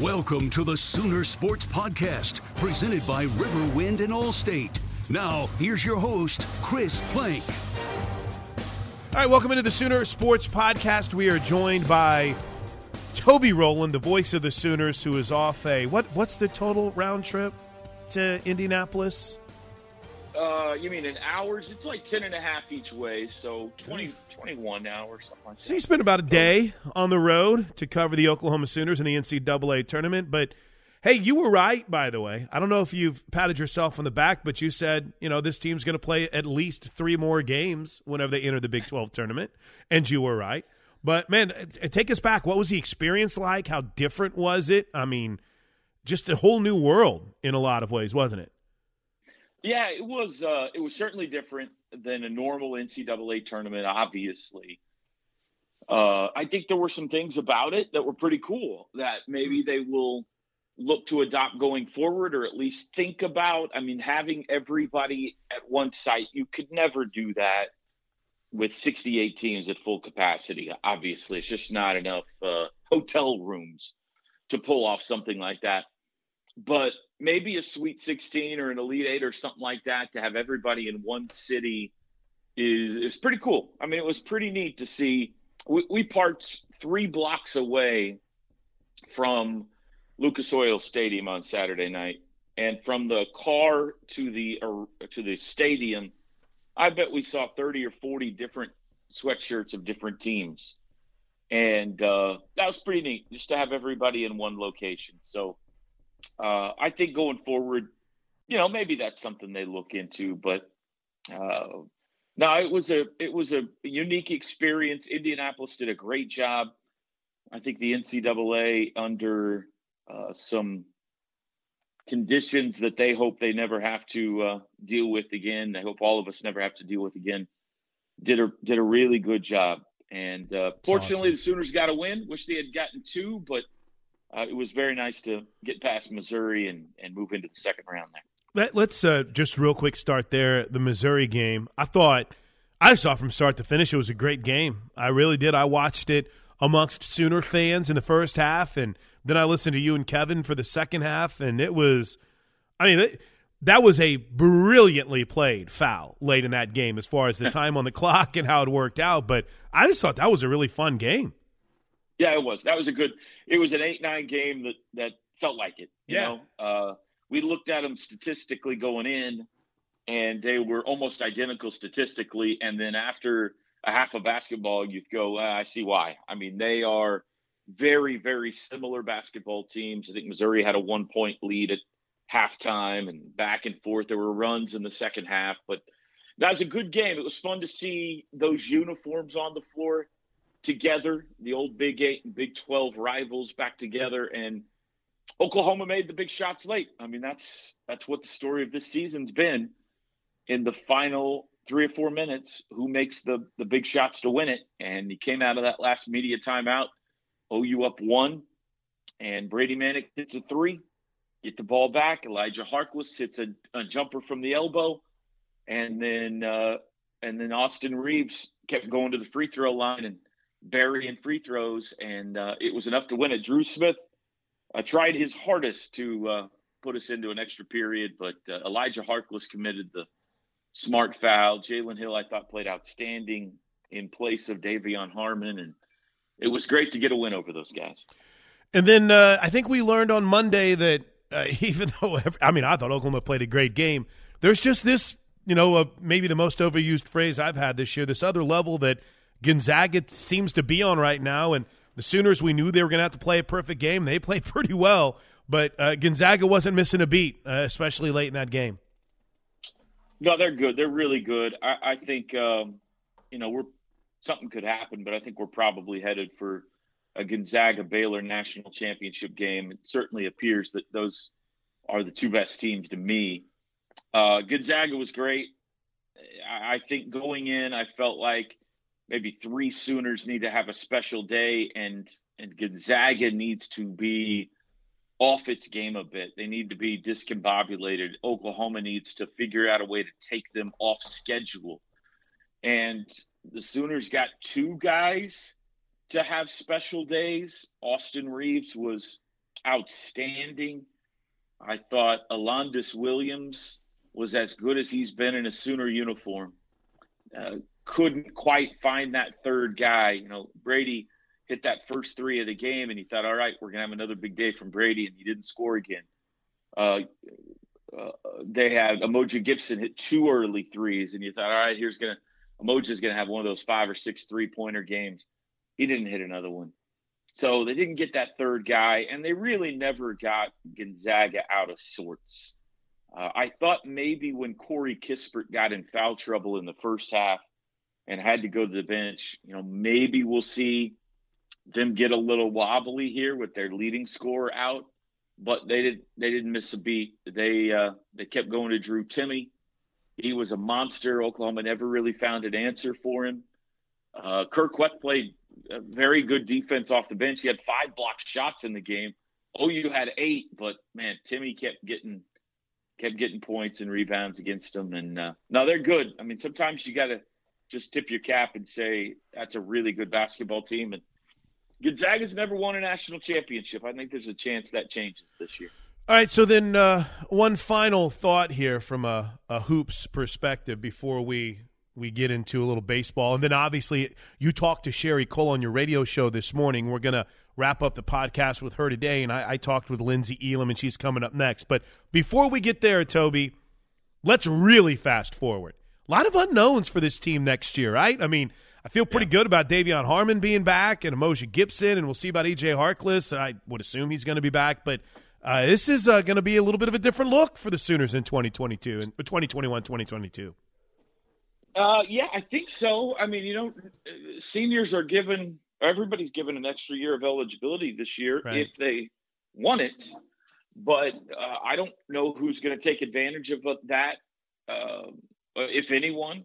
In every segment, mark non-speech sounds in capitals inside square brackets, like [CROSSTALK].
Welcome to the Sooner Sports Podcast, presented by Riverwind and Allstate. Now, here's your host, Chris Plank. All right, welcome into the Sooner Sports Podcast. We are joined by Toby Rowland, the voice of the Sooners, who is off a what? What's the total round trip to Indianapolis? Uh, you mean in hours? It's like 10 and a half each way, so 20, 21 hours, something like So that. he spent about a day on the road to cover the Oklahoma Sooners in the NCAA tournament. But hey, you were right, by the way. I don't know if you've patted yourself on the back, but you said, you know, this team's going to play at least three more games whenever they enter the Big 12 tournament. And you were right. But man, take us back. What was the experience like? How different was it? I mean, just a whole new world in a lot of ways, wasn't it? Yeah, it was. Uh, it was certainly different than a normal NCAA tournament. Obviously, uh, I think there were some things about it that were pretty cool that maybe they will look to adopt going forward, or at least think about. I mean, having everybody at one site, you could never do that with 68 teams at full capacity. Obviously, it's just not enough uh, hotel rooms to pull off something like that. But maybe a Sweet 16 or an Elite Eight or something like that to have everybody in one city is is pretty cool. I mean, it was pretty neat to see. We, we parked three blocks away from Lucas Oil Stadium on Saturday night, and from the car to the uh, to the stadium, I bet we saw 30 or 40 different sweatshirts of different teams, and uh, that was pretty neat just to have everybody in one location. So uh, I think going forward, you know, maybe that's something they look into. But uh, no, it was a it was a unique experience. Indianapolis did a great job. I think the NCAA under uh, some conditions that they hope they never have to uh, deal with again. I hope all of us never have to deal with again. Did a did a really good job. And uh, fortunately, awesome. the Sooners got a win. Wish they had gotten two, but uh, it was very nice to get past Missouri and, and move into the second round there. Let, let's uh, just real quick start there. The Missouri game. I thought I saw from start to finish. It was a great game. I really did. I watched it amongst Sooner fans in the first half, and then I listened to you and Kevin for the second half, and it was. I mean, it, that was a brilliantly played foul late in that game as far as the [LAUGHS] time on the clock and how it worked out. But I just thought that was a really fun game. Yeah, it was. That was a good. It was an eight-nine game that that felt like it. You Yeah. know, uh, we looked at them statistically going in, and they were almost identical statistically. And then after a half of basketball, you go, ah, I see why. I mean, they are very, very similar basketball teams. I think Missouri had a one point lead at halftime and back and forth. There were runs in the second half, but that was a good game. It was fun to see those uniforms on the floor together, the old Big Eight and Big 12 rivals back together. And Oklahoma made the big shots late. I mean, that's that's what the story of this season's been. In the final three or four minutes, who makes the the big shots to win it? And he came out of that last media timeout, OU up one, and Brady Manek hits a three, get the ball back. Elijah Harkless hits a, a jumper from the elbow, and then uh, and then Austin Reaves kept going to the free throw line and burying free throws, and uh, it was enough to win it. Dru Smith uh, tried his hardest to uh, put us into an extra period, but uh, Elijah Harkless committed the smart foul. Jalen Hill, I thought, played outstanding in place of De'Vion Harmon, and it was great to get a win over those guys. And then uh, I think we learned on Monday that uh, [LAUGHS] even though I mean I thought Oklahoma played a great game, there's just this you know maybe the most overused phrase I've had this year. This other level that Gonzaga seems to be on right now, and the Sooners, we knew they were going to have to play a perfect game. They played [LAUGHS] pretty well, but uh, Gonzaga wasn't missing a beat, uh, especially late in that game. No, they're good. They're really good. I, I think um, you know we're something could happen, but I think we're probably headed for a Gonzaga Baylor national championship game. It certainly appears that those are the two best teams to me. Uh, Gonzaga was great. I, I think going in, I felt like maybe three Sooners need to have a special day, and and Gonzaga needs to be off its game a bit. They need to be discombobulated. Oklahoma needs to figure out a way to take them off schedule. And the Sooners got two guys to have special days. Austin Reaves was outstanding. I thought Alondes Williams was as good as he's been in a Sooner uniform. Uh, couldn't quite find that third guy. You know, Brady hit that first three of the game, and he thought, all right, we're gonna have another big day from Brady, and he didn't score again. Uh, uh, they had Umoja Gibson hit two early threes, and you thought, all right, here's gonna Umoja's gonna have one of those five or six three pointer games. He didn't hit another one. So they didn't get that third guy, and they really never got Gonzaga out of sorts. Uh, I thought maybe when Corey Kispert got in foul trouble in the first half, and had to go to the bench. You know, maybe we'll see them get a little wobbly here with their leading scorer out, but they didn't. they didn't miss a beat. They uh, they kept going to Drew Timme. He was a monster. Oklahoma never really found an answer for him. Uh, Kur Kuath played very good defense off the bench. He had five blocked shots in the game. OU had eight, but man, Timme kept getting kept getting points and rebounds against them. And uh, no, they're good. I mean, sometimes you got to just tip your cap and say that's a really good basketball team. And Gonzaga's never won a national championship. I think there's a chance that changes this year. All right, so then uh, one final thought here from a, a hoops perspective before we we get into a little baseball, and then obviously you talked to Sherri Coale on your radio show this morning. We're gonna wrap up the podcast with her today, and I, I talked with Lynnsie Elam, and she's coming up next. But before we get there, Toby, let's really fast forward. A lot of unknowns for this team next year, right? I mean, I feel pretty yeah. good about De'Vion Harmon being back and Umoja Gibson, and we'll see about EJ Harkless. I would assume he's going to be back, but uh, this is uh, going to be a little bit of a different look for the Sooners in 2022 and 2021, 2022. Uh, yeah, I think so. I mean, you know, seniors are given everybody's given an extra year of eligibility this year right. if they want it, but uh, I don't know who's going to take advantage of that. Uh, if anyone.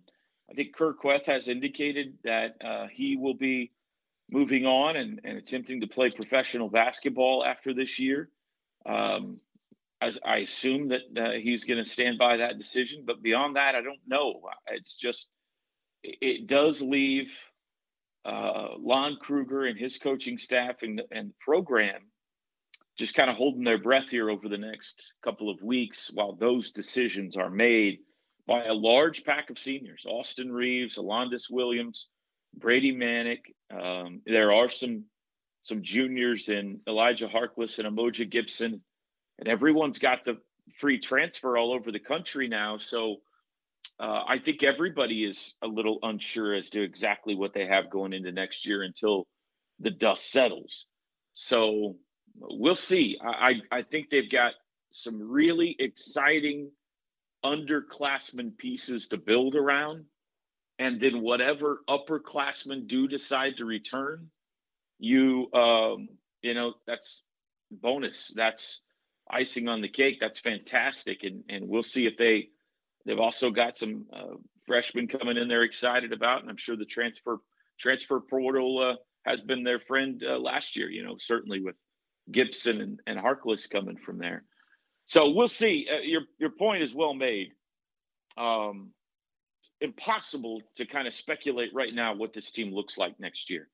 I think Kur Kuath has indicated that uh, he will be moving on and, and, attempting to play professional basketball after this year. Um, I, I, assume that uh, he's going to stand by that decision, but beyond that, I don't know. It's just it does leave uh, Lon Kruger and his coaching staff and, and the program just kind of holding their breath here over the next couple of weeks while those decisions are made by a large pack of seniors Austin Reaves, Alondes Williams, Brady Manek. Um, there are some some juniors in Elijah Harkless and Umoja Gibson, and everyone's got the free transfer all over the country now. So uh, I think everybody is a little unsure as to exactly what they have going into next year until the dust settles. So we'll see. I, I, I think they've got some really exciting underclassmen pieces to build around. And then whatever upperclassmen do decide to return, you um, you know, that's bonus. That's icing on the cake. That's fantastic. And and we'll see if they they've also got some uh, freshmen coming in they're excited about, and I'm sure the transfer transfer portal uh, has been their friend uh, last year. You know, certainly with Gibson and, and Harkless coming from there. So we'll see. Uh, your your point is well made. Um, impossible to kind of speculate right now what this team looks like next year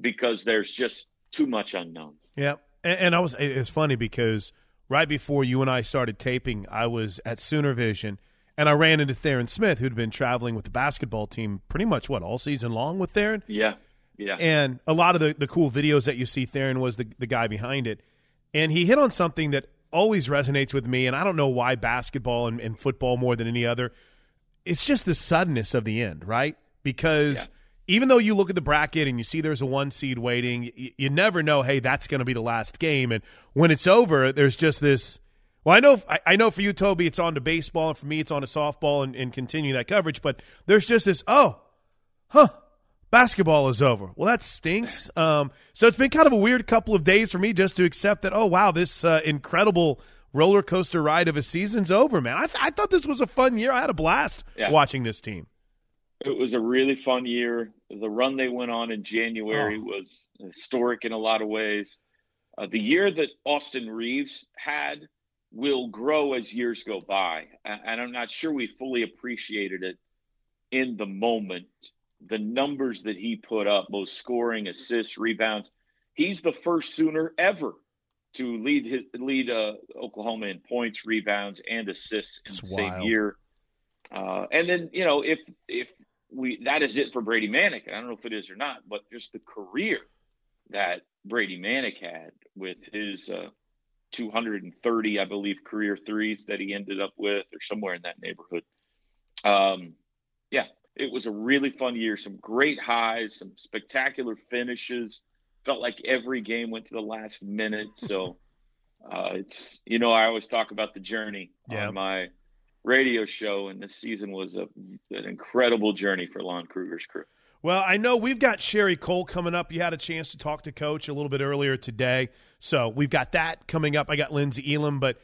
because there's just too much unknown. Yeah, and, and I was. It's funny because right before you and I started taping, I was at Sooner Vision. And I ran into Theron Smith, who'd been traveling with the basketball team pretty much what all season long with Theron. Yeah, yeah. And a lot of the, the cool videos that you see, Theron was the, the guy behind it. And he hit on something that always resonates with me, and I don't know why basketball and, and football more than any other. It's just the suddenness of the end, right? Because yeah. even though you look at the bracket and you see there's a one seed waiting, you, you never know, hey, that's going to be the last game. And when it's over, there's just this. Well, I know, I, I know for you, Toby, it's on to baseball, and for me, it's on to softball, and, and continue that coverage. But there's just this, oh, huh, basketball is over. Well, that stinks. Um, so it's been kind of a weird couple of days for me just to accept that. Oh wow, this uh, incredible roller coaster ride of a season's over, man. I, th- I thought this was a fun year. I had a blast yeah. watching this team. It was a really fun year. The run they went on in January oh. was historic in a lot of ways. Uh, the year that Austin Reaves had will grow as years go by, and I'm not sure we fully appreciated it in the moment the numbers that he put up, both scoring, assists, rebounds. He's the first Sooner ever to lead his, lead uh, Oklahoma in points, rebounds, and assists in it's the wild. same year. Uh, and then you know if if we that is it for Brady Manek. I don't know if it is or not, but just the career that Brady Manek had with his uh, 230, I believe, career threes that he ended up with, or somewhere in that neighborhood. Um, yeah, it was a really fun year. Some great highs, some spectacular finishes. Felt like every game went to the last minute. So [LAUGHS] uh, it's you know I always talk about the journey yeah. on my radio show, and this season was a, an incredible journey for Lon Kruger's crew. Well, I know we've got Sherri Coale coming up. You had a chance to talk to Coach a little bit earlier today, so we've got that coming up. I got Lynnsie Elam, but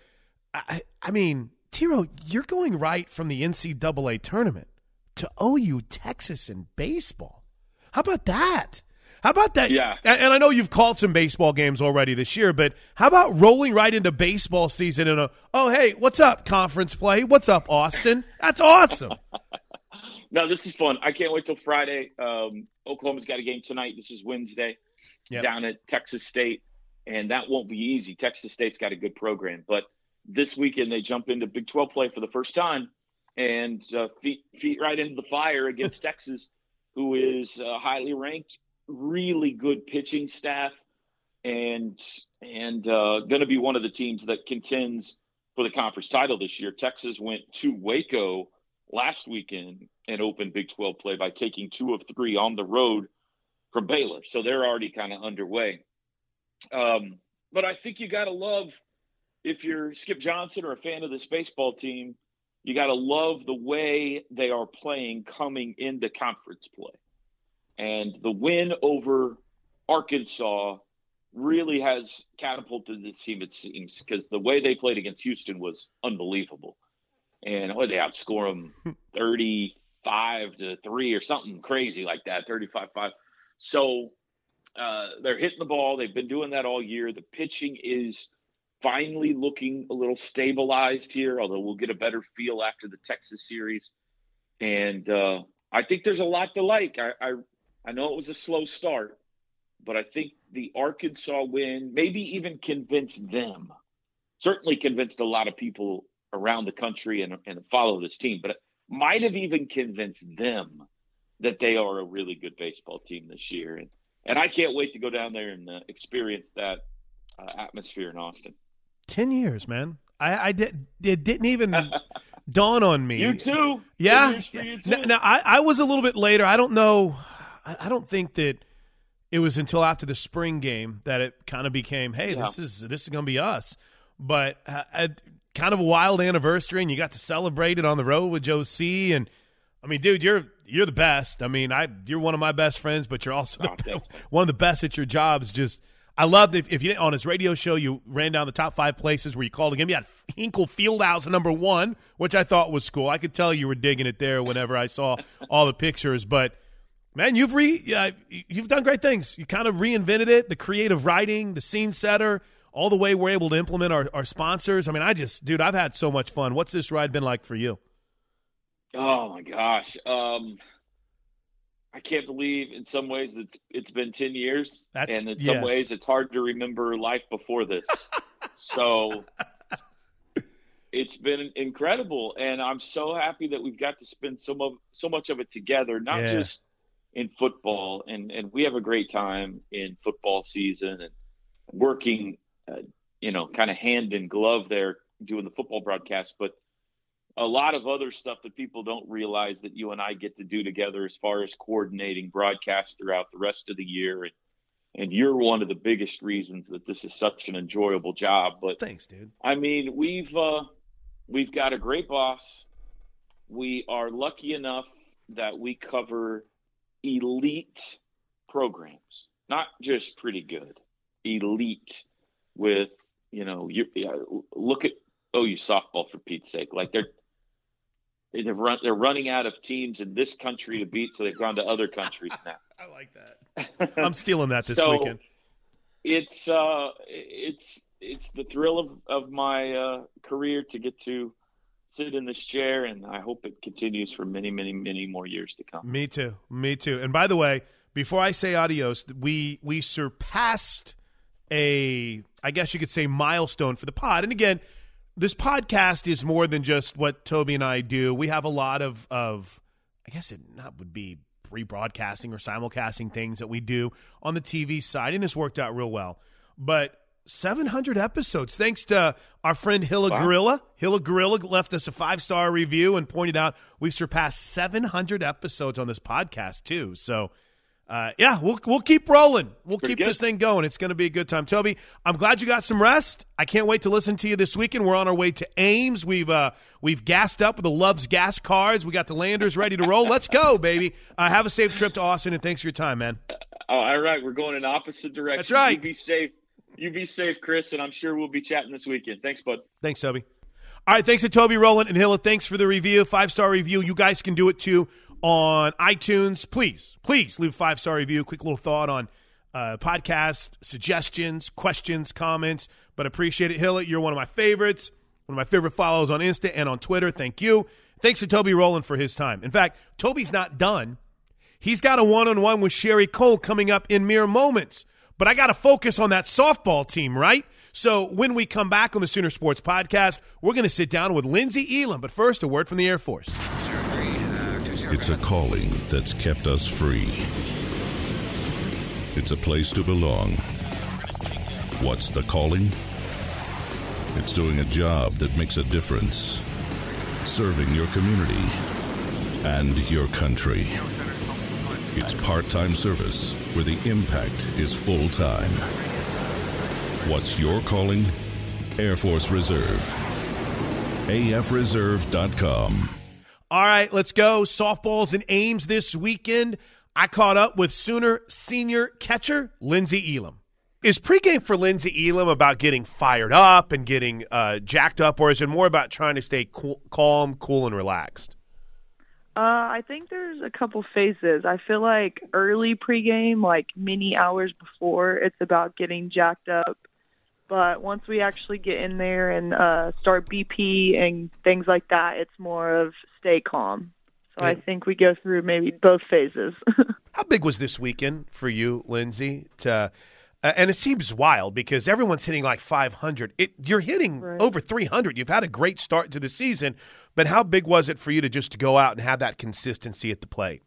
I, I mean, Tiro, you're going right from the NCAA tournament to OU Texas in baseball. How about that? How about that? Yeah. And I know you've called some baseball games already this year, but how about rolling right into baseball season and a, oh, hey, what's up, conference play? What's up, Austin? That's awesome. [LAUGHS] no, this is fun. I can't wait till Friday. Um, Oklahoma's got a game tonight. This is Wednesday yep. down at Texas State, and that won't be easy. Texas State's got a good program, but this weekend they jump into Big 12 play for the first time and uh, feet feet right into the fire against [LAUGHS] Texas, who is uh, highly ranked, really good pitching staff, and and uh, going to be one of the teams that contends for the conference title this year. Texas went to Waco last weekend and opened Big 12 play by taking two of three on the road from Baylor, so they're already kind of underway. Um, but I think you got to love if you're Skip Johnson or a fan of this baseball team you got to love the way they are playing coming into conference play. And the win over Arkansas really has catapulted this team, it seems, because the way they played against Houston was unbelievable. And oh, they outscore them [LAUGHS] 35 to 3 or something crazy like that, 35 5. So uh, they're hitting the ball. They've been doing that all year. The pitching is finally looking a little stabilized here, although we'll get a better feel after the Texas series. And uh, I think there's a lot to like. I, I, I know it was a slow start, but I think the Arkansas win maybe even convinced them. Certainly convinced a lot of people around the country and, and follow this team, but might have even convinced them that they are a really good baseball team this year. And and I can't wait to go down there and uh, experience that uh, atmosphere in Austin. Ten years, man. I, I did. It didn't even [LAUGHS] dawn on me. You too. Yeah. You too. Now, now, I, I was a little bit later. I don't know. I, I don't think that it was until after the spring game that it kind of became, hey, Yeah. this is this is going to be us. But uh, kind of a wild anniversary, and you got to celebrate it on the road with Joe C. And I mean, dude, you're you're the best. I mean, I you're one of my best friends, but you're also Oh, [LAUGHS] the, one of the best at your jobs. Just I loved if, if you didn't on his radio show, you ran down the top five places where you called a game. You had Hinkle Fieldhouse number one, which I thought was cool. I could tell you were digging it there whenever I saw all the pictures, but. Man, you've re uh, you've done great things. You kind of reinvented it, the creative writing, the scene setter, all the way we're able to implement our, our sponsors. I mean, I just, dude, I've had so much fun. What's this ride been like for you? Oh my gosh. Um, I can't believe in some ways it's it's been 10 years That's- and in some ways it's hard to remember life before this. [LAUGHS] so it's been incredible and I'm so happy that we've got to spend so much so much of it together, not Yeah. just in football and and we have a great time in football season and working uh, you know kind of hand in glove there doing the football broadcast but a lot of other stuff that people don't realize that you and I get to do together as far as coordinating broadcasts throughout the rest of the year. And, and you're one of the biggest reasons that this is such an enjoyable job. But Thanks, dude. I mean, we've, uh, we've got a great boss. We are lucky enough that we cover elite programs, not just pretty good, elite with, you know, you yeah, look at OU softball for Pete's sake. Like they're, they've run, they're running out of teams in this country to beat, so they've gone to other countries [LAUGHS] now. I like that. [LAUGHS] I'm stealing that this So, weekend. It's uh, it's it's the thrill of of my uh, career to get to sit in this chair, and I hope it continues for many, many, many more years to come. Me too. Me too. And by the way, before I say adios, we we surpassed a I guess you could say milestone for the pod. And again, this podcast is more than just what Toby and I do. We have a lot of of I guess it not would be rebroadcasting or simulcasting things that we do on the TV side, and it's worked out real well. But 700 episodes, thanks to our friend Hilla Wow. Gorilla. Hilla Gorilla left us a five star review and pointed out we've surpassed 700 episodes on this podcast too. So. Uh, yeah, we'll we'll keep rolling. We'll Pretty keep good. this thing going. It's going to be a good time. Toby, I'm glad you got some rest. I can't wait to listen to you this weekend. We're on our way to Ames. We've uh, we've gassed up with the Love's gas cards. We got the Landers ready to roll. Let's go, baby. Uh, have a safe trip to Austin, and thanks for your time, man. Oh, all right, we're going in opposite directions. That's right. You be safe. You be safe, Chris, and I'm sure we'll be chatting this weekend. Thanks, bud. Thanks, Toby. All right, thanks to Toby Rowland and Hilla. Thanks for the review, five star review. You guys can do it too on iTunes. Please, please leave a five star review. Quick little thought on uh, podcast suggestions, questions, comments. But appreciate it, Hilla. You're one of my favorites. One of my favorite follows on Insta and on Twitter. Thank you. Thanks to Toby Rowland for his time. In fact, Toby's not done. He's got a one on one with Sherri Coale coming up in mere moments. But I got to focus on that softball team, right? So when we come back on the Sooner Sports Podcast, we're going to sit down with Lynnsie Elam. But first, a word from the Air Force. It's a calling that's kept us free. It's a place to belong. What's the calling? It's doing a job that makes a difference, serving your community and your country. It's part time service where the impact is full time. What's your calling? Air Force Reserve. AFReserve.com. All right, let's go. Softballs in Ames this weekend. I caught up with Sooner senior catcher Lynnsie Elam. Is pregame for Lynnsie Elam about getting fired up and getting uh, jacked up, or is it more about trying to stay cool, calm, cool, and relaxed? Uh, I think there's a couple phases. I feel like early pregame, like many hours before, it's about getting jacked up. But once we actually get in there and uh, start BP and things like that, it's more of stay calm. So I think we go through maybe both phases. [LAUGHS] How big was this weekend for you, Lynnsie? To uh, and it seems wild because everyone's hitting like 500. It, you're hitting Right. over 300. You've had a great start to the season, but how big was it for you to just go out and have that consistency at the plate?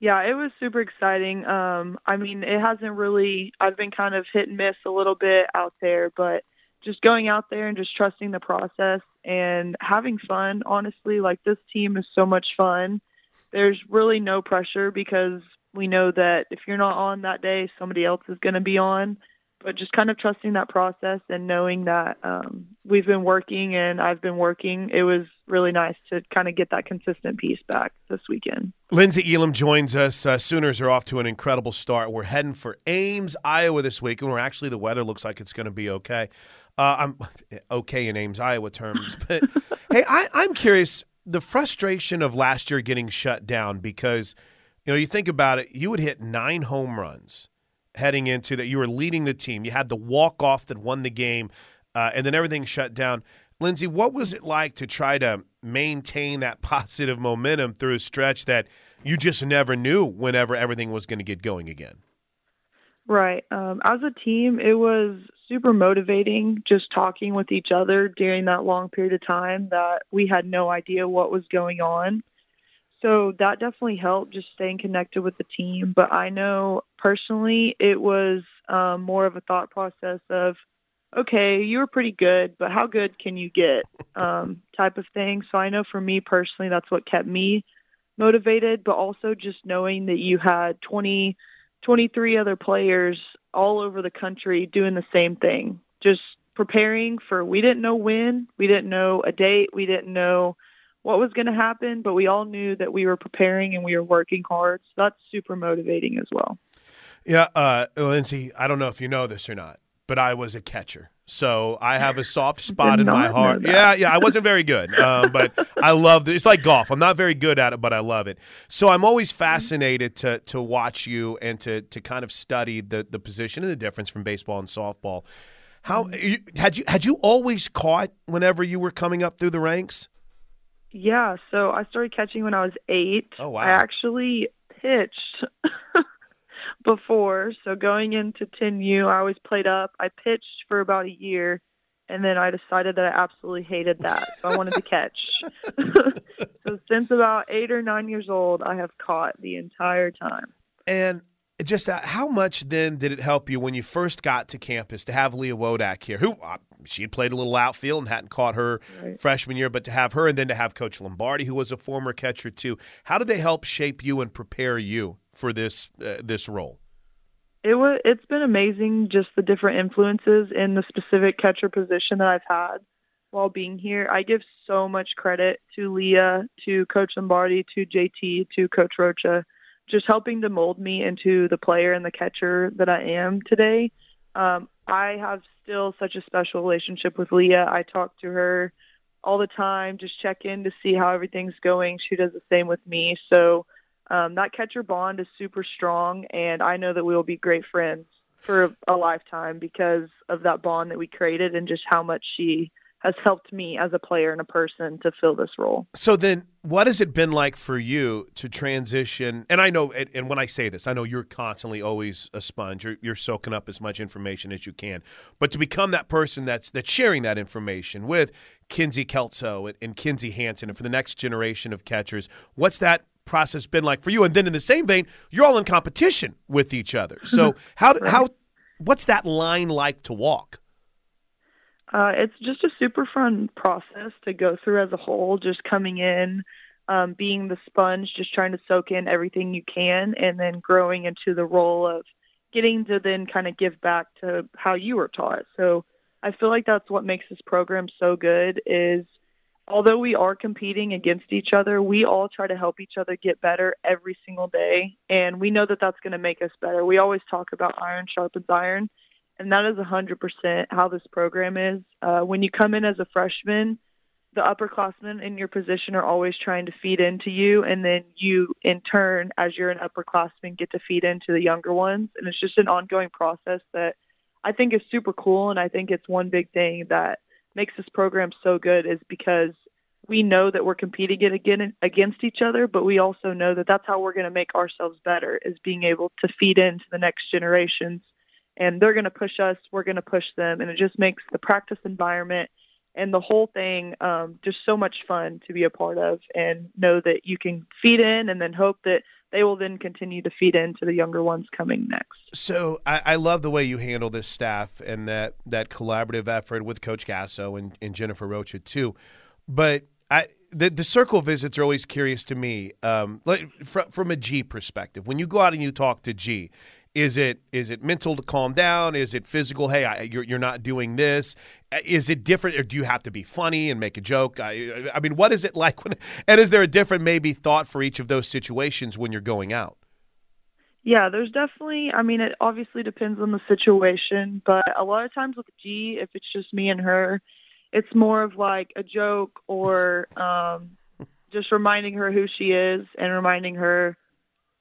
Yeah, it was super exciting. Um, I mean, it hasn't really, I've been kind of hit and miss a little bit out there, but just going out there and just trusting the process and having fun, honestly, like this team is so much fun. There's really no pressure because we know that if you're not on that day, somebody else is going to be on. But just kind of trusting that process and knowing that um, we've been working and I've been working, it was really nice to kind of get that consistent piece back this weekend. Lynnsie Elam joins us. Uh, Sooners are off to an incredible start. We're heading for Ames, Iowa this week, and we're actually the weather looks like it's going to be okay. Uh, I'm [LAUGHS] okay in Ames, Iowa terms, [LAUGHS] but hey, I, I'm curious the frustration of last year getting shut down because you know you think about it, you would hit nine home runs heading into that. You were leading the team. You had the walk off that won the game, uh, and then everything shut down. Lynnsie, what was it like to try to maintain that [LAUGHS] positive momentum through a stretch that you just never knew whenever everything was going to get going again? Right. Um, as a team, it was super motivating just talking with each other during that long period of time that we had no idea what was going on. So that definitely helped just staying connected with the team. But I know personally it was um, more of a thought process of, okay, you were pretty good, but how good can you get [LAUGHS] um, type of thing. So I know for me personally, that's what kept me motivated, but also just knowing that you had 20, 23 other players all over the country doing the same thing, just preparing for, we didn't know when, we didn't know a date, we didn't know what was going to happen, but we all knew that we were preparing and we were working hard. So that's super motivating as well. Yeah, uh, Lynnsie, I don't know if you know this or not, but I was a catcher. So I have a soft [LAUGHS] spot in my heart. Yeah, yeah, I wasn't very good, [LAUGHS] um, but I love it. It's like golf. I'm not very good at it, but I love it. So I'm always fascinated to to watch you and to to kind of study the the position and the difference from baseball and softball. How had you had you always caught whenever you were coming up through the ranks? Yeah, so I started catching when I was eight. Oh wow! I actually pitched [LAUGHS] before. So going into 10U, I always played up. I pitched for about a year, and then I decided that I absolutely hated that. So I wanted to catch. [LAUGHS] so since about eight or nine years old, I have caught the entire time. And just uh, how much then did it help you when you first got to campus to have Lea Wodach here, who uh, she had played a little outfield and hadn't caught her right. freshman year, but to have her and then to have Coach Lombardi, who was a former catcher too. How did they help shape you and prepare you for this uh, this role? It was. It's been amazing, just the different influences in the specific catcher position that I've had while being here. I give so much credit to Lea, to Coach Lombardi, to JT, to Coach Rocha, just helping to mold me into the player and the catcher that I am today. Um, I have still such a special relationship with Lea. I talk to her all the time, just check in to see how everything's going. She does the same with me. So um, that catcher bond is super strong, and I know that we will be great friends for a lifetime because of that bond that we created and just how much she has helped me as a player and a person to fill this role. So then, what has it been like for you to transition? And I know, and when I say this, I know you're constantly always a sponge. You're, you're soaking up as much information as you can, but to become that person that's that's sharing that information with Kinsey Kelso and, and Kinzie Hansen, and for the next generation of catchers, what's that process been like for you? And then in the same vein, you're all in competition with each other. So [LAUGHS] how right. how what's that line like to walk? Uh, it's just a super fun process to go through as a whole. Just coming in, um, being the sponge, just trying to soak in everything you can, and then growing into the role of getting to then kind of give back to how you were taught. So I feel like that's what makes this program so good. Is although we are competing against each other, we all try to help each other get better every single day. And we know that that's going to make us better. We always talk about iron sharpens iron. And that is 100% how this program is. Uh, when you come in as a freshman, the upperclassmen in your position are always trying to feed into you. And then you, in turn, as you're an upperclassman, get to feed into the younger ones. And it's just an ongoing process that I think is super cool. And I think it's one big thing that makes this program so good is because we know that we're competing again against each other, but we also know that that's how we're going to make ourselves better is being able to feed into the next generations. And they're going to push us, we're going to push them, and it just makes the practice environment and the whole thing um, just so much fun to be a part of and know that you can feed in and then hope that they will then continue to feed into the younger ones coming next. So I, I, love the way you handle this staff and that that collaborative effort with Coach Gasso and, and Jennifer Rocha too. But I the the circle visits are always curious to me. Um, like from, from a G perspective, when you go out and you talk to G, is it is it mental to calm down? Is it physical? Hey, I, you're you're not doing this. Is it different, or do you have to be funny and make a joke? I, I mean, what is it [LAUGHS] like when? And is there a different maybe thought for each of those situations when you're going out? Yeah, there's definitely. I mean, it obviously depends on the situation, but a lot of times with G, if it's just me and her, it's more of like a joke or um, just reminding her who she is and reminding her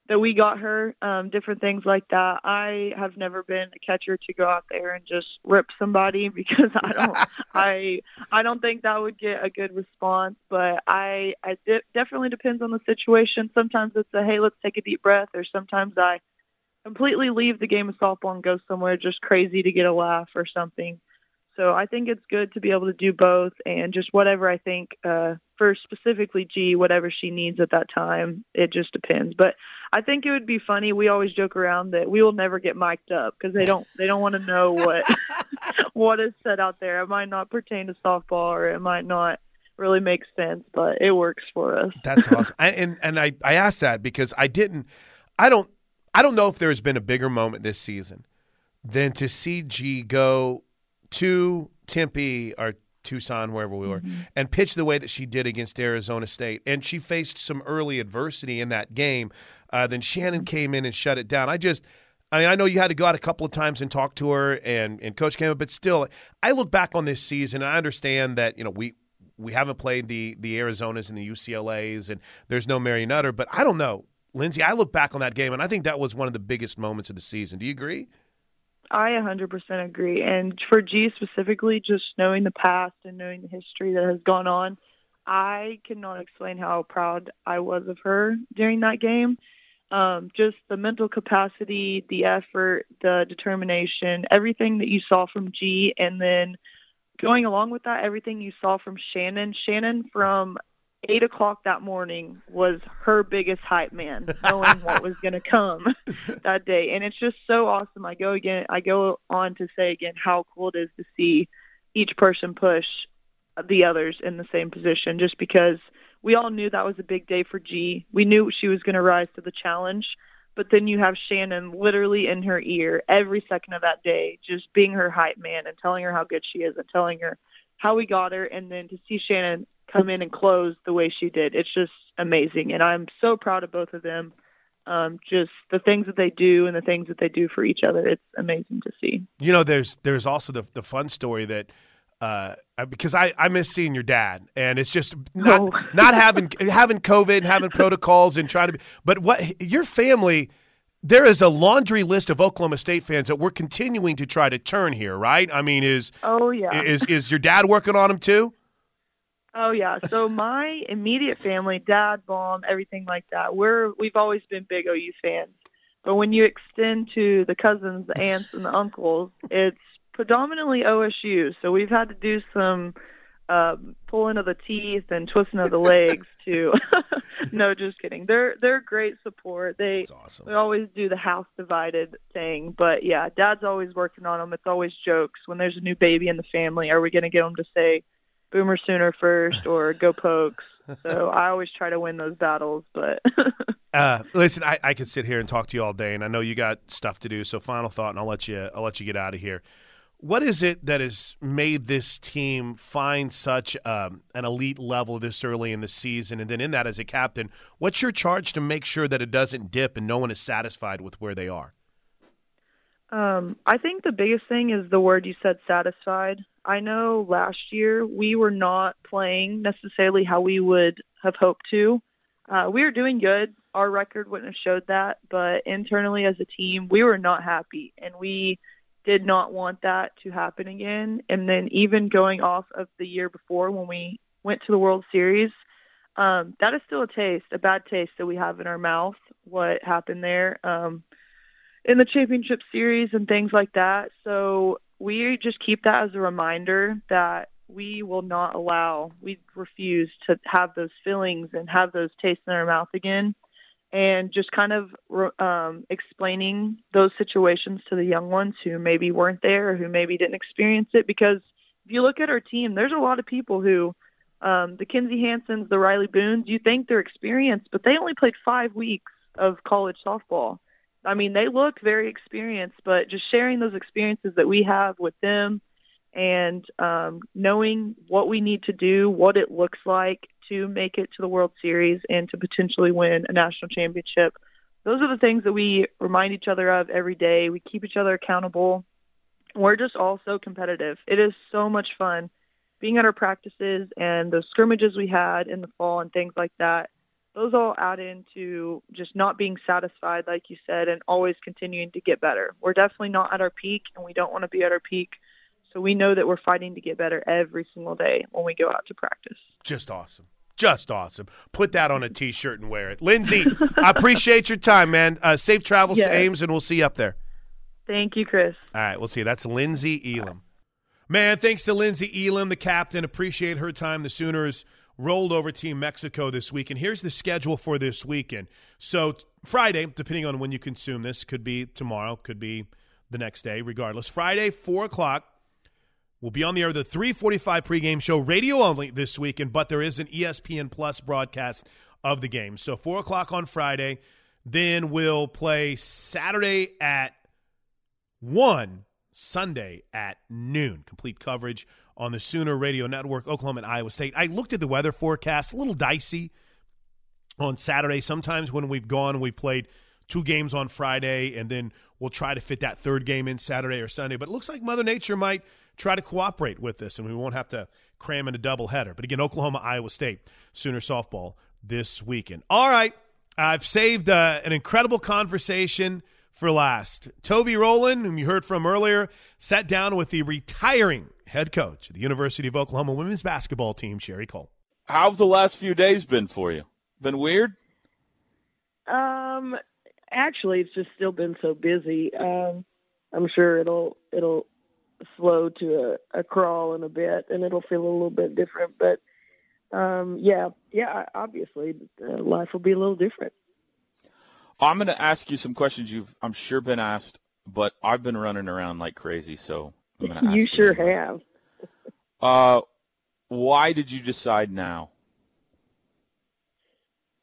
that we got her, um, different things like that. I have never been a catcher to go out there and just rip somebody [LAUGHS] because I don't, [LAUGHS] I, I don't think that would get a good response. But I, I it definitely depends on the situation. Sometimes it's a hey, let's take a deep breath, or sometimes I completely leave the game of softball and go somewhere just crazy to get a laugh or something. So I think it's good to be able to do both and just whatever I think uh, for specifically G, whatever she needs at that time. It just depends. But I think it would be funny. We always joke around that we will never get mic'd up because they don't they don't want to know what [LAUGHS] what is said out there. It might not pertain to softball or it might not really make sense, but it works for us. That's [LAUGHS] awesome. I, and and I I asked that because I didn't I don't I don't know if there's been a bigger moment this season than to see G go to Tempe or Tucson, wherever we were, mm-hmm. and pitched the way that she did against Arizona State. And she faced some early adversity in that game. Uh, then Shannon came in and shut it down. I just. I mean, I know you had to go out a couple of times and talk to her, and, and coach came up, but still, I look back on this season. I understand that you know we we haven't played the the Arizonas and the UCLA's, and there's no Mary Nutter, but I don't know, Lynnsie. I look back on that game, and I think that was one of the biggest moments of the season. Do you agree? I 100% agree. And for G specifically, just knowing the past and knowing the history that has gone on, I cannot explain how proud I was of her during that game. Um, just the mental capacity, the effort, the determination, everything that you saw from G, and then going along with that, everything you saw from Shannon. Shannon from eight o'clock that morning was her biggest hype man, knowing what was going to come [LAUGHS] that day. And it's just so awesome. I go again. I go on to say again how cool it is to see each person push the others in the same position, just because we all knew that was a big day for G. We knew she was going to rise to the challenge. But then you have Shannon literally in her ear every second of that day, just being her hype man and telling her how good she is and telling her how we got her. And then to see Shannon come in and close the way she did. It's just amazing, and I'm so proud of both of them. Um, just the things that they do and the things that they do for each other. It's amazing to see. You know, there's there's also the the fun story that uh, because I, I miss seeing your dad, and it's just not oh. [LAUGHS] not having having COVID and having protocols and trying to. Be, but what your family, there is a laundry list of Oklahoma State fans that we're continuing to try to turn here, right? I mean, is oh yeah, is is your dad working on them too? Oh yeah. So my immediate family, dad, mom, everything like that, we're we've always been big OU fans. But when you extend to the cousins, the aunts, and the uncles, it's predominantly OSU. So we've had to do some um, pulling of the teeth and twisting of the legs too. [LAUGHS] no, just kidding. They're they're great support. They awesome. we always do the house divided thing. But yeah, Dad's always working on them. It's always jokes when there's a new baby in the family. Are we going to get them to say? Boomer Sooner first or Go Pokes. So I always try to win those battles, but. [LAUGHS] uh, listen, I, I could sit here and talk to you all day, and I know you got stuff to do. So final thought, and I'll let you I'll let you get out of here. What is it that has made this team find such um, an elite level this early in the season? And then in that, as a captain, what's your charge to make sure that it doesn't dip and no one is satisfied with where they are? Um, I think the biggest thing is the word you said, satisfied. I know last year we were not playing necessarily how we would have hoped to. Uh, we were doing good. Our record wouldn't have showed that, but internally as a team, we were not happy, and we did not want that to happen again. And then even going off of the year before when we went to the World Series, um, that is still a taste, a bad taste that we have in our mouth. What happened there um, in the championship series and things like that. So we just keep that as a reminder that we will not allow, we refuse to have those feelings and have those tastes in our mouth again. And just kind of um, explaining those situations to the young ones who maybe weren't there or who maybe didn't experience it. Because if you look at our team, there's a lot of people who Um, the Kinzie Hansens, the Riley Boones, you think they're experienced, but they only played five weeks of college softball. I mean, they look very experienced, but just sharing those experiences that we have with them and um, knowing what we need to do, what it looks like to make it to the World Series and to potentially win a national championship. Those are the things that we remind each other of every day. We keep each other accountable. We're just all so competitive. It is so much fun being at our practices and the scrimmages we had in the fall and things like that those all add into just not being satisfied, like you said, and always continuing to get better. We're definitely not at our peak, and we don't want to be at our peak. So we know that we're fighting to get better every single day when we go out to practice. Just awesome. Just awesome. Put that on a [LAUGHS] T-shirt and wear it. Lynnsie, I appreciate your time, man. Uh, safe travels to Ames, and we'll see you up there. Thank you, Chris. All right, we'll see you. That's Lynnsie Elam. Man, thanks to Lynnsie Elam, the captain. Appreciate her time. The Sooners – rolled over Team Mexico this week. And here's the schedule for this weekend. So, Friday, depending on when you consume this, could be tomorrow, could be the next day, regardless. Friday, 4 o'clock. We'll be on the air the 345 pregame show, radio only this weekend, but there is an ESPN Plus broadcast of the game. So 4 o'clock on Friday. Then we'll play Saturday at 1, Sunday at noon. Complete coverage on the Sooner Radio Network, Oklahoma and Iowa State. I looked at the weather forecast, a little dicey on Saturday. Sometimes when we've gone, we've played two games on Friday, and then we'll try to fit that third game in Saturday or Sunday. But it looks like Mother Nature might try to cooperate with this, and we won't have to cram in a doubleheader. But again, Oklahoma, Iowa State, Sooner softball this weekend. All right, I've saved uh, an incredible conversation for last. Toby Rowland, whom you heard from earlier, sat down with the retiring head coach of the University of Oklahoma women's basketball team, Sherri Coale. How have the last few days been for you? Been weird? Um, actually, it's just still been so busy. Um, I'm sure it'll it'll slow to a, a crawl in a bit, and it'll feel a little bit different. But um, yeah, yeah, obviously, uh, life will be a little different. I'm going to ask you some questions you've, I'm sure, been asked, but I've been running around like crazy, so [LAUGHS] you sure have. [LAUGHS] uh, why did you decide now?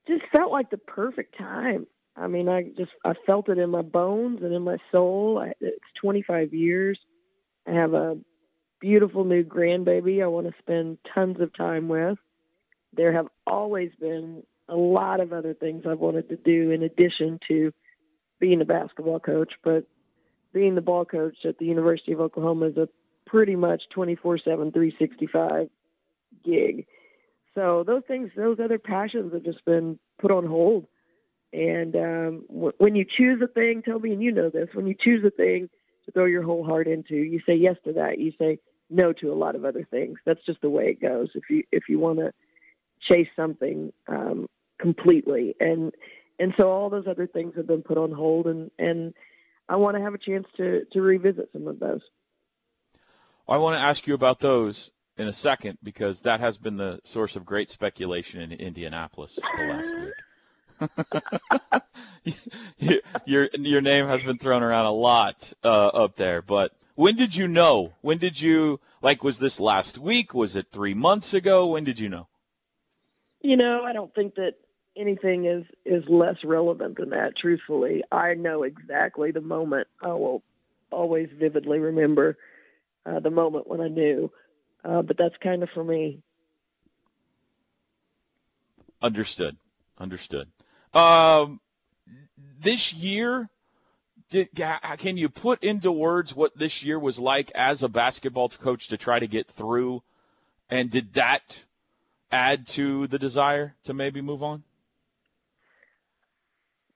Just felt like the perfect time. I mean, I just I felt it in my bones and in my soul. I, it's 25 years. I have a beautiful new grandbaby I want to spend tons of time with. There have always been a lot of other things I've wanted to do in addition to being a basketball coach, but being the ball coach at the University of Oklahoma is a pretty much 24/7 365 gig. So those things, those other passions have just been put on hold. And um, w- when you choose a thing, Toby, and you know this, when you choose a thing to throw your whole heart into, you say yes to that. You say no to a lot of other things. That's just the way it goes. If you if you want to chase something um, completely, and and so all those other things have been put on hold, and and I want to have a chance to, to revisit some of those. I want to ask you about those in a second because that has been the source of great speculation in Indianapolis the last week. [LAUGHS] [LAUGHS] your your name has been thrown around a lot uh, up there, but when did you know? When did you like? Was this last week? Was it three months ago? When did you know? You know, I don't think that anything is is less relevant than that truthfully. I know exactly the moment i will always vividly remember uh, the moment when i knew uh, but that's kind of for me. Understood. Understood. Um, this year did, can you put into words what this year was like as a basketball coach to try to get through? And did that add to the desire to maybe move on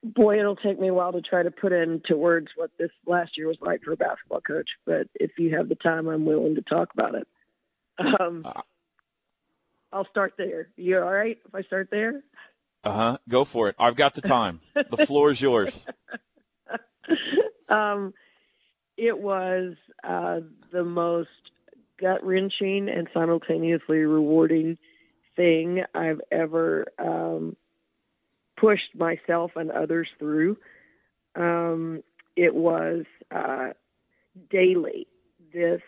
boy, it'll take me a while to try to put into words what this last year was like for a basketball coach. But if you have the time, I'm willing to talk about it. Um, uh, I'll start there. You all right if I start there? Uh huh. Go for it. I've got the time. the floor is yours. [LAUGHS] Um, it was uh, the most gut wrenching and simultaneously rewarding thing I've ever um, pushed myself and others through. Um, it was uh, daily this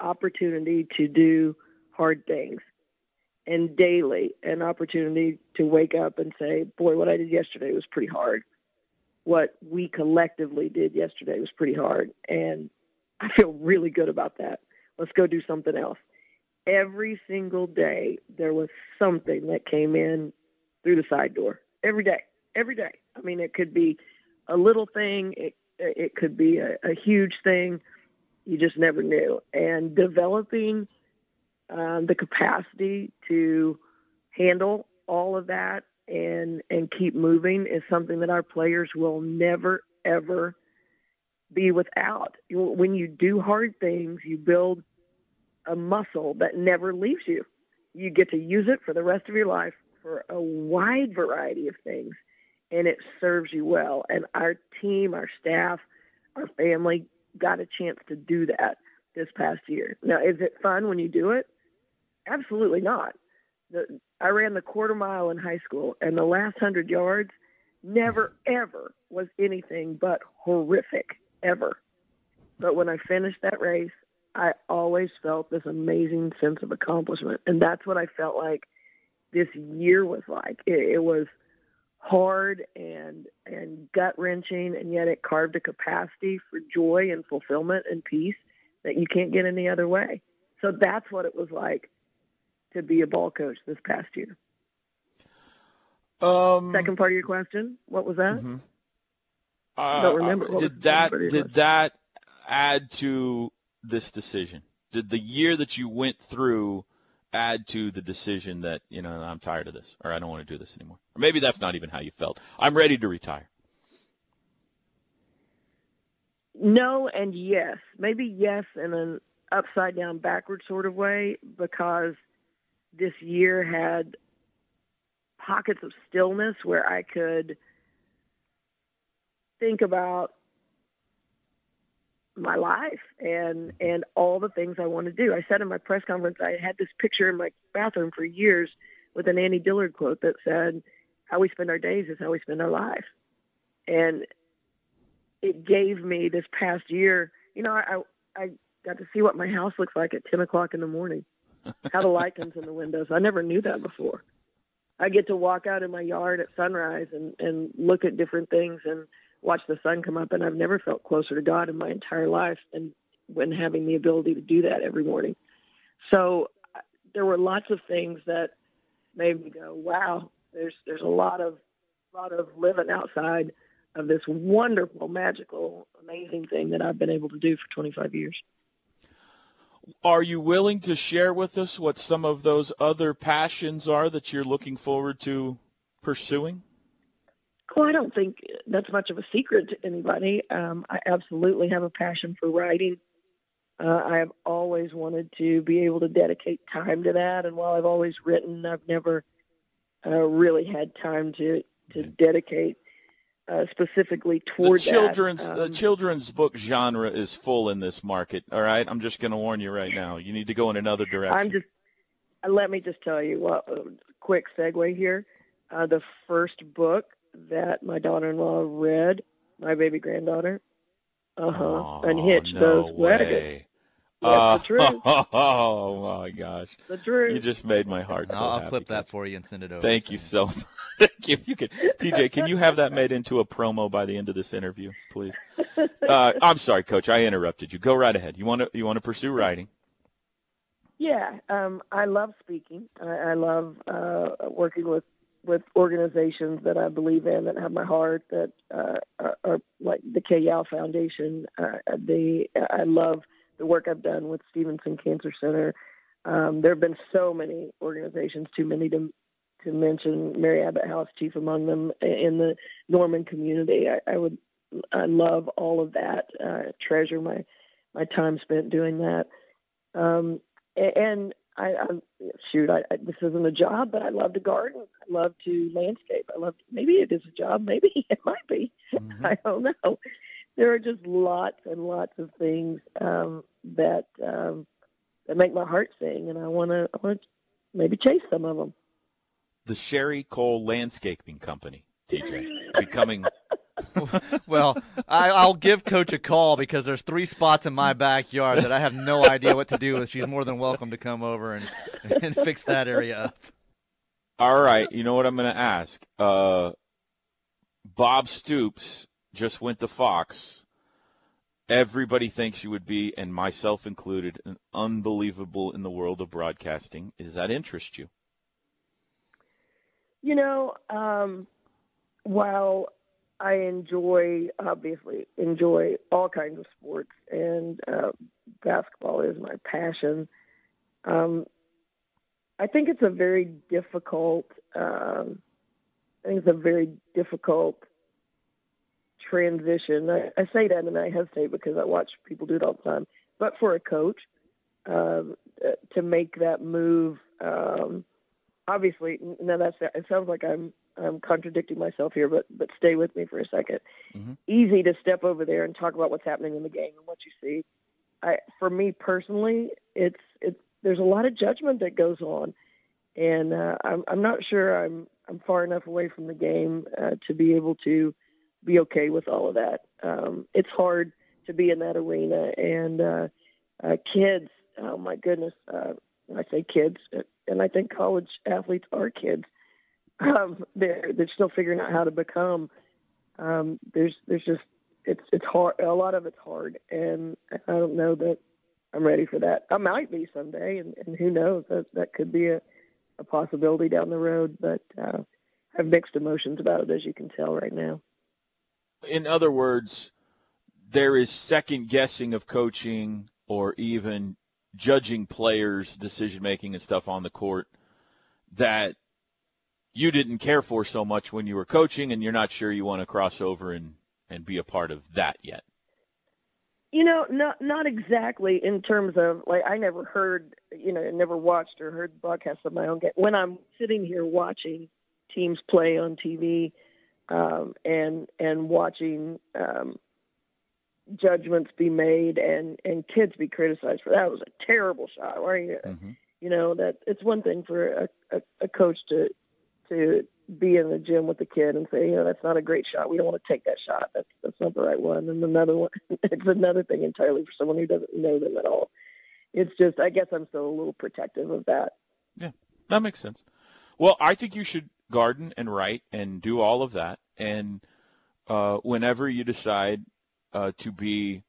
opportunity to do hard things. and daily an opportunity to wake up and say, boy, what I did yesterday was pretty hard. What we collectively did yesterday was pretty hard. And I feel really good about that. Let's go do something else. Every single day, there was something that came in through the side door. Every day, every day. I mean, it could be a little thing, it, it could be a, a huge thing. You just never knew. And developing um, the capacity to handle all of that and and keep moving is something that our players will never ever be without. When you do hard things, you build a muscle that never leaves you. You get to use it for the rest of your life for a wide variety of things, and it serves you well. And our team, our staff, our family got a chance to do that this past year. Now, is it fun when you do it? Absolutely not. The, I ran the quarter mile in high school, and the last hundred yards never, ever was anything but horrific, ever. But when I finished that race, I always felt this amazing sense of accomplishment. And that's what I felt like this year was like. It, it was hard and and gut wrenching, and yet it carved a capacity for joy and fulfillment and peace that you can't get any other way. So that's what it was like to be a ball coach this past year. Um, Second part of your question, what was that? mhm. I don't remember. What did that part of your did question? that add to this decision? Did the year that you went through add to the decision that you know I'm tired of this or I don't want to do this anymore? Or maybe that's not even how you felt. I'm ready to retire. No and yes. Maybe yes in an upside down backward sort of way because this year had pockets of stillness where I could think about my life and mm-hmm. and all the things I want to do. I said in my press conference I had this picture in my bathroom for years with an Annie Dillard quote that said, "How we spend our days is how we spend our life." And it gave me this past year, you know, I I got to see what my house looks like at ten o'clock in the morning, [LAUGHS] how the light comes in the windows. I never knew that before. I get to walk out in my yard at sunrise and and look at different things and watch the sun come up, and I've never felt closer to God in my entire life, than when having the ability to do that every morning. So uh, there were lots of things that made me go, "Wow, there's there's a lot of lot of living outside of this wonderful, magical, amazing thing that I've been able to do for 25 years." Are you willing to share with us what some of those other passions are that you're looking forward to pursuing? Well, I don't think that's much of a secret to anybody. Um, I absolutely have a passion for writing. Uh, I have always wanted to be able to dedicate time to that, and while I've always written, I've never uh, really had time to to dedicate uh, specifically The toward children's that. the Um, children's book genre is full in this market. All right, I'm just going to warn you right now. You need to go in another direction. I'm just. Let me just tell you. Uh, quick segue here. Uh, the first book that my daughter-in-law read, my baby granddaughter, uh huh, Oh, unhitched no those wagons. way. That's the truth. [LAUGHS] Oh my gosh! The truth. You just made my heart. so I'll, I'll happy. clip that for you and send it over. Thank you so [LAUGHS] much. Thank you. If you could, TJ, can you have that [LAUGHS] made into a promo by the end of this interview, please? Uh, I'm sorry, Coach. I interrupted you. Go right ahead. You want to you want to pursue writing? Yeah, um, I love speaking. I, I love uh, working with with organizations that I believe in that have my heart. That uh, are, are like the Kay Yow Foundation. Uh, the I love the work I've done with Stephenson Cancer Center. Um, there have been so many organizations, too many to to mention. Mary Abbott House, chief among them, in the Norman community. I, I would I love all of that. Uh, treasure my my time spent doing that. Um, and I, I shoot, I, I, this isn't a job, but I love to garden. I love to landscape. I love maybe it is a job, maybe [LAUGHS] it might be. I don't know. There are just lots and lots of things um, that um, that make my heart sing, and I want to I want to maybe chase some of them. The Sherri Coale Landscaping Company, TJ, becoming [LAUGHS] [LAUGHS] well, I, I'll give Coach a call because there's three spots in my backyard that I have no idea what to do with. She's more than welcome to come over and, [LAUGHS] and fix that area up. All right, you know what I'm going to ask? Uh, Bob Stoops just went to Fox. Everybody thinks you would be, and myself included, an unbelievable in the world of broadcasting. Does that interest you? You know, um, while I enjoy, obviously, enjoy all kinds of sports, and uh, basketball is my passion. Um, I think it's a very difficult. Um, I think it's a very difficult transition. I, I say that and I hesitate because I watch people do it all the time. But for a coach um, uh, to make that move, um, obviously, now that's it sounds like I'm I'm contradicting myself here, but but stay with me for a 2nd Mhm. Easy to step over there and talk about what's happening in the game and what you see. I, for me personally, it's it's there's a lot of judgment that goes on, and uh, I'm I'm not sure I'm I'm far enough away from the game uh, to be able to be okay with all of that. Um, it's hard to be in that arena, and uh, uh, kids. Oh my goodness, uh, I say kids, and I think college athletes are kids. Um, they're they're still figuring out how to become. Um, there's there's just it's it's hard. A lot of it's hard, and I don't know that I'm ready for that. I might be someday, and, and who knows? That that could be a, a possibility down the road. But uh, I have mixed emotions about it, as you can tell right now. In other words, there is second guessing of coaching or even judging players' decision making and stuff on the court that you didn't care for so much when you were coaching, and you're not sure you want to cross over and, and be a part of that yet. You know, not not exactly in terms of like I never heard, you know, never watched or heard broadcasts of my own game. When I'm sitting here watching teams play on TV um, and and watching um, judgments be made and and kids be criticized for that was a terrible shot. Why are you, you know, that it's one thing for a, a, a coach to to be in the gym with the kid and say, you know, that's not a great shot. We don't want to take that shot. That's that's not the right one. And another one, [LAUGHS] it's another thing entirely for someone who doesn't know them at all. It's just, I guess I'm still a little protective of that. Yeah, that makes sense. Well, I think you should garden and write and do all of that. And uh, whenever you decide uh, to be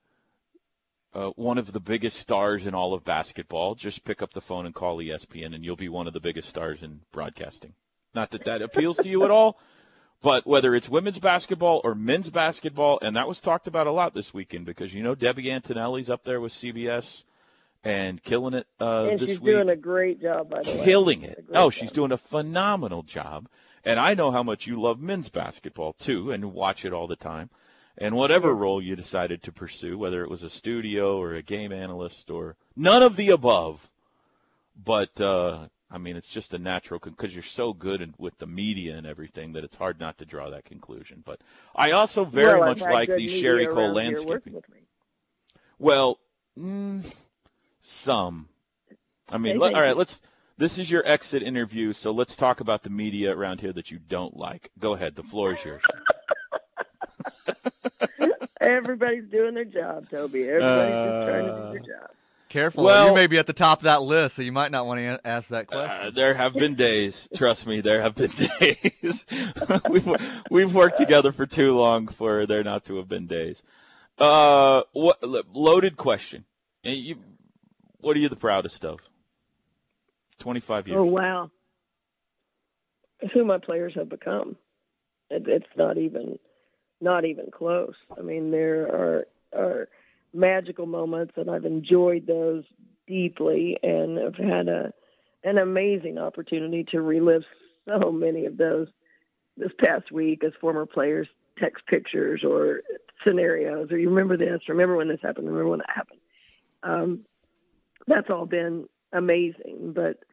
uh, one of the biggest stars in all of basketball, just pick up the phone and call ESPN, and you'll be one of the biggest stars in broadcasting. Not that that appeals to you at all, but whether it's women's basketball or men's basketball, and that was talked about a lot this weekend because you know Debbie Antonelli's up there with CBS and killing it uh, and this she's week doing a great job, by the way. killing it. Oh, job. she's doing a phenomenal job. And I know how much you love men's basketball too and watch it all the time. And whatever role you decided to pursue, whether it was a studio or a game analyst or none of the above. But uh I mean, it's just a natural because you're so good in, with the media and everything that it's hard not to draw that conclusion. But I also very Well, much like the Sherri Coale landscaping. working with me. Well, mm, some. I mean, let, all right. Let's. This is your exit interview, so let's talk about the media around here that you don't like. Go ahead. The floor is yours. [LAUGHS] Everybody's doing their job, Toby. Everybody's just trying to do their job. Careful, Well- you may be at the top of that list, so you might not want to ask that question. Uh, there have been days. Trust me, there have been [LAUGHS] days. [LAUGHS] we've we've worked together for too long for there not to have been days. Uh, what loaded question? You, what are you the proudest of? Twenty five years. Oh wow, who my players have become. It, it's not even, not even close. I mean, there are are magical moments, and I've enjoyed those deeply, and have had a an amazing opportunity to relive so many of those this past week as former players text pictures or scenarios, or you remember this, remember when this happened, remember when that happened. Um, that's all been amazing, but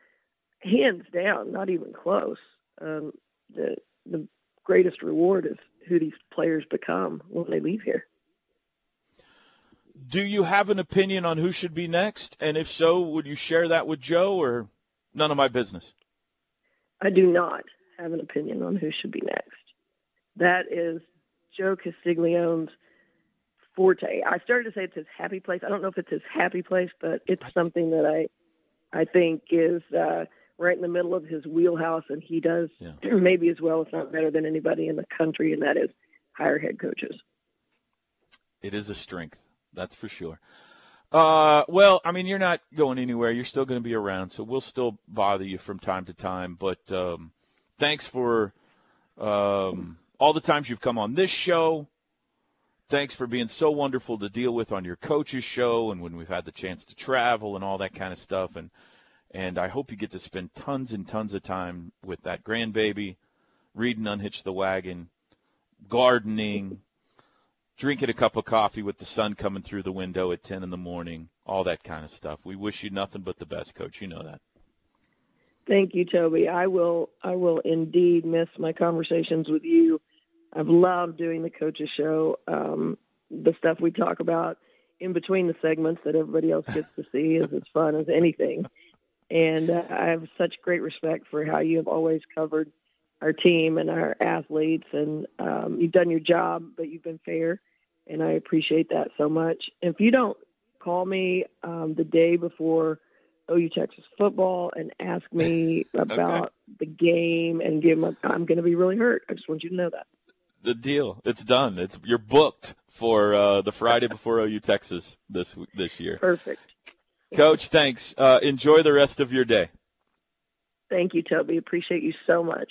hands down, not even close. Um, the the greatest reward is who these players become when they leave here. Do you have an opinion on who should be next? And if so, would you share that with Joe or none of my business? I do not have an opinion on who should be next. That is Joe Castiglione's forte. I started to say it's his happy place. I don't know if it's his happy place, but it's something that I I think is uh, right in the middle of his wheelhouse, and he does Yeah. [CLEARS THROAT] maybe as well, if not better, than anybody in the country, and that is hire head coaches. It is a strength, that's for sure. Uh, well, I mean, you're not going anywhere. You're still going to be around, so we'll still bother you from time to time. But um, thanks for um, all the times you've come on this show. Thanks for being so wonderful to deal with on your coach's show, and when we've had the chance to travel and all that kind of stuff. And and I hope you get to spend tons and tons of time with that grandbaby, reading Unhitch the Wagon, gardening, drinking a cup of coffee with the sun coming through the window at 10 in the morning, all that kind of stuff. We wish you nothing but the best, coach. You know that. Thank you, Toby. I will I will indeed miss my conversations with you. I've loved doing the coaches show. Um, the stuff we talk about in between the segments that everybody else gets to see is as fun as anything. And uh, I have such great respect for how you have always covered our team and our athletes. And um, you've done your job, but you've been fair, and I appreciate that so much. If you don't call me um, the day before OU Texas football and ask me [LAUGHS] about the game and give them, I'm going to be really hurt. I just want you to know that. The deal. It's done. It's you're booked for uh, the Friday before OU Texas this this year. Perfect. Coach, thanks. Uh, enjoy the rest of your day. Thank you, Toby. Appreciate you so much.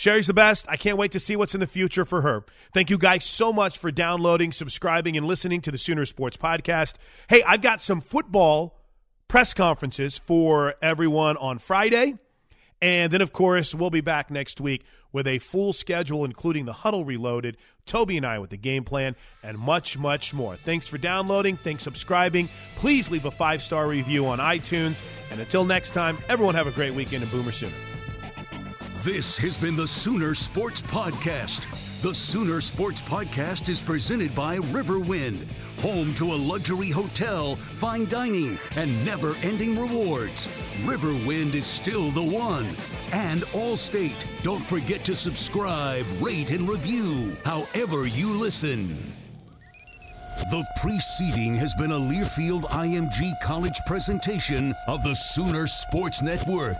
Sherri's the best. I can't wait to see what's in the future for her. Thank you guys so much for downloading, subscribing, and listening to the Sooner Sports Podcast. Hey, I've got some football press conferences for everyone on Friday. And then, of course, we'll be back next week with a full schedule, including the huddle reloaded, Toby and I with the game plan, and much, much more. Thanks for downloading. Thanks subscribing. Please leave a five star review on iTunes. And until next time, everyone have a great weekend and Boomer Sooner. This has been the Sooner Sports Podcast. The Sooner Sports Podcast is presented by Riverwind, home to a luxury hotel, fine dining, and never ending rewards. Riverwind is still the one. And Allstate. Don't forget to subscribe, rate, and review however you listen. The preceding has been a Learfield IMG College presentation of the Sooner Sports Network.